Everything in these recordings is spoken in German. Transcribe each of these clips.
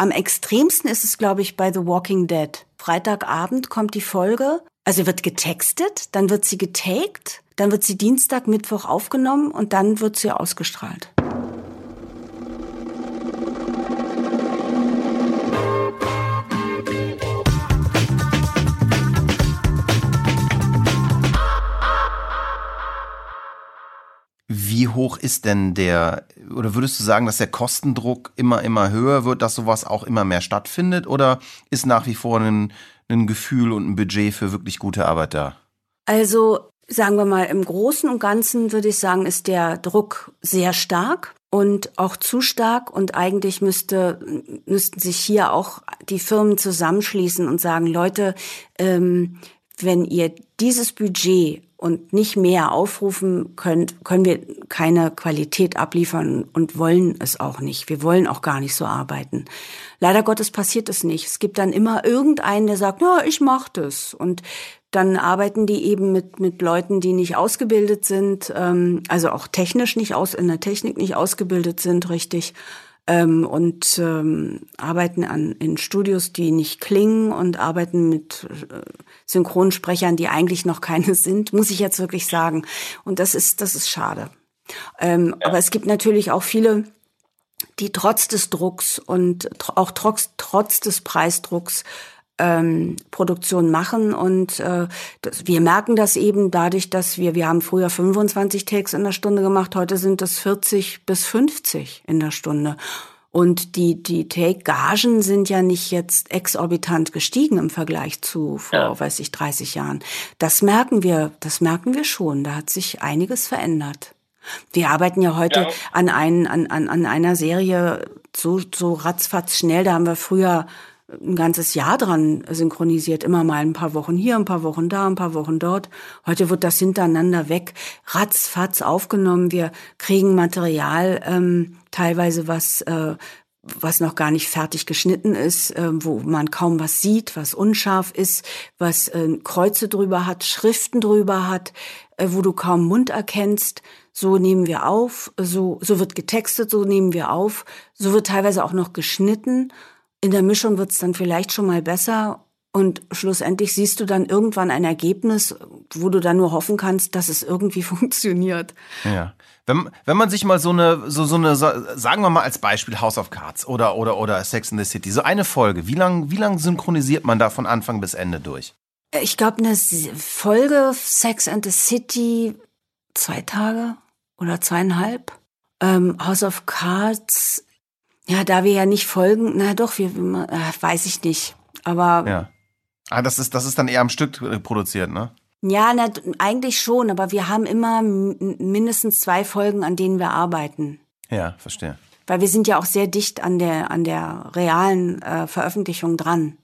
am extremsten ist es, glaube ich, bei The Walking Dead. Freitagabend kommt die Folge, also wird getextet, dann wird sie getaked, dann wird sie Dienstag, Mittwoch aufgenommen und dann wird sie ausgestrahlt. Hoch ist denn der, oder würdest du sagen, dass der Kostendruck immer, immer höher wird, dass sowas auch immer mehr stattfindet? Oder ist nach wie vor ein, ein Gefühl und ein Budget für wirklich gute Arbeit da? Also sagen wir mal, im Großen und Ganzen würde ich sagen, ist der Druck sehr stark und auch zu stark und eigentlich müsste, müssten sich hier auch die Firmen zusammenschließen und sagen, Leute, ähm, wenn ihr dieses Budget und nicht mehr aufrufen könnt, können wir keine Qualität abliefern und wollen es auch nicht. Wir wollen auch gar nicht so arbeiten. Leider Gottes passiert es nicht. Es gibt dann immer irgendeinen, der sagt, na, ich mach das. Und dann arbeiten die eben mit, mit Leuten, die nicht ausgebildet sind, ähm, also auch technisch nicht aus, in der Technik nicht ausgebildet sind, richtig ähm, und ähm, arbeiten an, in Studios, die nicht klingen und arbeiten mit äh, Synchronsprechern, die eigentlich noch keine sind, muss ich jetzt wirklich sagen. Und das ist, das ist schade. Ähm, ja. Aber es gibt natürlich auch viele, die trotz des Drucks und auch trotz, trotz des Preisdrucks ähm, Produktion machen und äh, das, wir merken das eben dadurch, dass wir, wir haben früher 25 Takes in der Stunde gemacht, heute sind es 40 bis 50 in der Stunde. Und die, die Take-Gagen sind ja nicht jetzt exorbitant gestiegen im Vergleich zu vor, ja. weiß ich, 30 Jahren. Das merken wir, das merken wir schon. Da hat sich einiges verändert. Wir arbeiten ja heute ja. an, ein, an, an, an einer Serie so, so ratzfatz schnell. Da haben wir früher ein ganzes Jahr dran synchronisiert. Immer mal ein paar Wochen hier, ein paar Wochen da, ein paar Wochen dort. Heute wird das hintereinander weg, ratzfatz aufgenommen. Wir kriegen Material, ähm, teilweise was, äh, was noch gar nicht fertig geschnitten ist, äh, wo man kaum was sieht, was unscharf ist, was äh, Kreuze drüber hat, Schriften drüber hat, äh, wo du kaum Mund erkennst. So nehmen wir auf, so, so wird getextet, so nehmen wir auf, so wird teilweise auch noch geschnitten in der Mischung wird's dann vielleicht schon mal besser und schlussendlich siehst du dann irgendwann ein Ergebnis, wo du dann nur hoffen kannst, dass es irgendwie funktioniert. Ja. Wenn, wenn man sich mal so eine, so, so eine, sagen wir mal als Beispiel House of Cards oder, oder, oder Sex in the City, so eine Folge, wie lang, wie lang synchronisiert man da von Anfang bis Ende durch? Ich glaube, eine Folge Sex and the City zwei Tage oder zweieinhalb. Ähm, House of Cards ja, da wir ja nicht folgen, na doch, wir, äh, weiß ich nicht. Aber. Ja. Ah, das ist, das ist dann eher am Stück produziert, ne? Ja, na, eigentlich schon, aber wir haben immer mindestens zwei Folgen, an denen wir arbeiten. Ja, verstehe. Weil wir sind ja auch sehr dicht an der, an der realen äh, Veröffentlichung dran.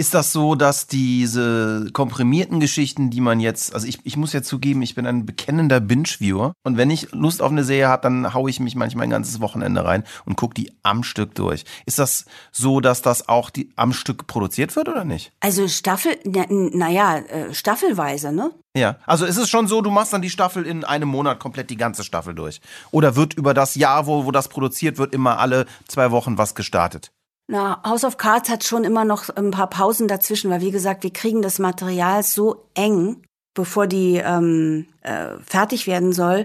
Ist das so, dass diese komprimierten Geschichten, die man jetzt, also ich, ich muss ja zugeben, ich bin ein bekennender Binge-Viewer und wenn ich Lust auf eine Serie habe, dann haue ich mich manchmal ein ganzes Wochenende rein und gucke die am Stück durch. Ist das so, dass das auch die, am Stück produziert wird oder nicht? Also Staffel, naja, na äh, staffelweise, ne? Ja, also ist es schon so, du machst dann die Staffel in einem Monat komplett die ganze Staffel durch? Oder wird über das Jahr, wo, wo das produziert wird, immer alle zwei Wochen was gestartet? Na, House of Cards hat schon immer noch ein paar Pausen dazwischen, weil wie gesagt, wir kriegen das Material so eng, bevor die ähm, äh, fertig werden soll.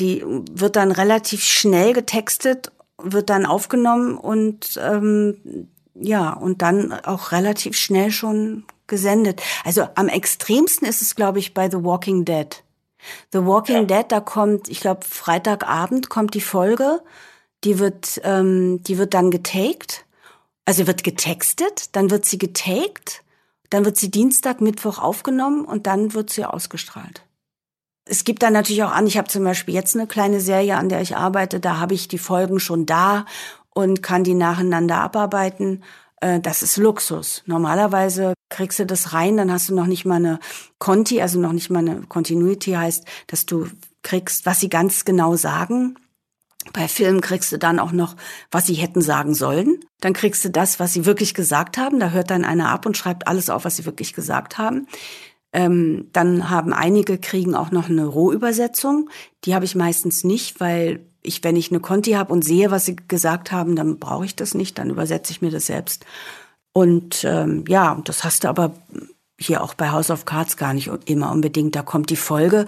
Die wird dann relativ schnell getextet, wird dann aufgenommen und ähm, ja, und dann auch relativ schnell schon gesendet. Also am extremsten ist es, glaube ich, bei The Walking Dead. The Walking ja. Dead, da kommt, ich glaube, Freitagabend kommt die Folge. Die wird, ähm, die wird dann getaked also wird getextet, dann wird sie getaked, dann wird sie Dienstag, Mittwoch aufgenommen und dann wird sie ausgestrahlt. Es gibt dann natürlich auch an, ich habe zum Beispiel jetzt eine kleine Serie, an der ich arbeite, da habe ich die Folgen schon da und kann die nacheinander abarbeiten. Äh, das ist Luxus. Normalerweise kriegst du das rein, dann hast du noch nicht mal eine Conti, also noch nicht mal eine Continuity heißt, dass du kriegst, was sie ganz genau sagen. Bei Filmen kriegst du dann auch noch, was sie hätten sagen sollen. Dann kriegst du das, was sie wirklich gesagt haben. Da hört dann einer ab und schreibt alles auf, was sie wirklich gesagt haben. Ähm, dann haben einige kriegen auch noch eine Rohübersetzung. Die habe ich meistens nicht, weil ich, wenn ich eine Conti habe und sehe, was sie gesagt haben, dann brauche ich das nicht, dann übersetze ich mir das selbst. Und ähm, ja, das hast du aber hier auch bei House of Cards gar nicht immer unbedingt. Da kommt die Folge,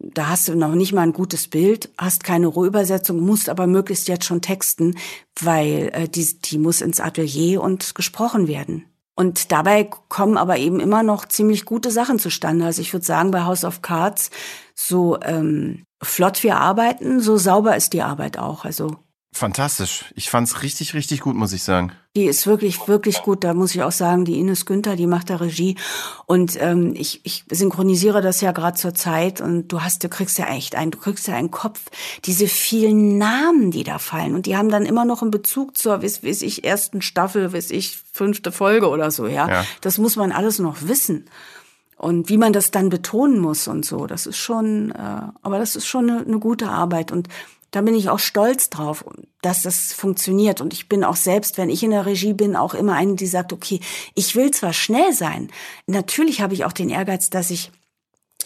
da hast du noch nicht mal ein gutes Bild, hast keine Rohübersetzung, musst aber möglichst jetzt schon texten, weil äh, die, die muss ins Atelier und gesprochen werden. Und dabei kommen aber eben immer noch ziemlich gute Sachen zustande. Also ich würde sagen, bei House of Cards, so ähm, flott wir arbeiten, so sauber ist die Arbeit auch. Also Fantastisch. Ich fand's richtig, richtig gut, muss ich sagen. Die ist wirklich, wirklich gut. Da muss ich auch sagen, die Ines Günther, die macht da Regie. Und ähm, ich, ich synchronisiere das ja gerade zur Zeit und du hast, du kriegst ja echt einen, du kriegst ja einen Kopf. Diese vielen Namen, die da fallen. Und die haben dann immer noch einen Bezug zur, weiß, weiß ich, ersten Staffel, weiß ich, fünfte Folge oder so, ja. ja. Das muss man alles noch wissen. Und wie man das dann betonen muss und so, das ist schon, äh, aber das ist schon eine, eine gute Arbeit. Und da bin ich auch stolz drauf, dass das funktioniert. Und ich bin auch selbst, wenn ich in der Regie bin, auch immer eine, die sagt, okay, ich will zwar schnell sein. Natürlich habe ich auch den Ehrgeiz, dass ich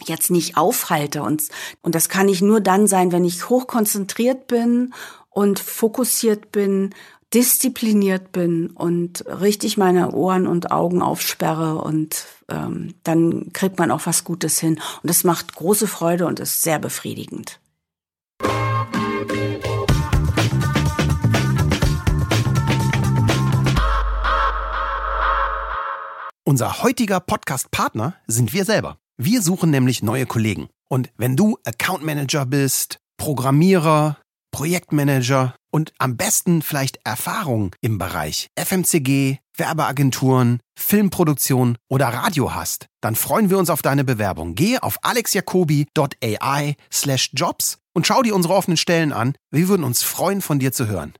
jetzt nicht aufhalte. Und, und das kann ich nur dann sein, wenn ich hochkonzentriert bin und fokussiert bin, diszipliniert bin und richtig meine Ohren und Augen aufsperre und ähm, dann kriegt man auch was Gutes hin. Und das macht große Freude und ist sehr befriedigend. Unser heutiger Podcast-Partner sind wir selber. Wir suchen nämlich neue Kollegen. Und wenn du Account Manager bist, Programmierer, Projektmanager und am besten vielleicht Erfahrung im Bereich FMCG, Werbeagenturen, Filmproduktion oder Radio hast, dann freuen wir uns auf deine Bewerbung. Gehe auf alexjacobi.ai slash jobs und schau dir unsere offenen Stellen an. Wir würden uns freuen, von dir zu hören.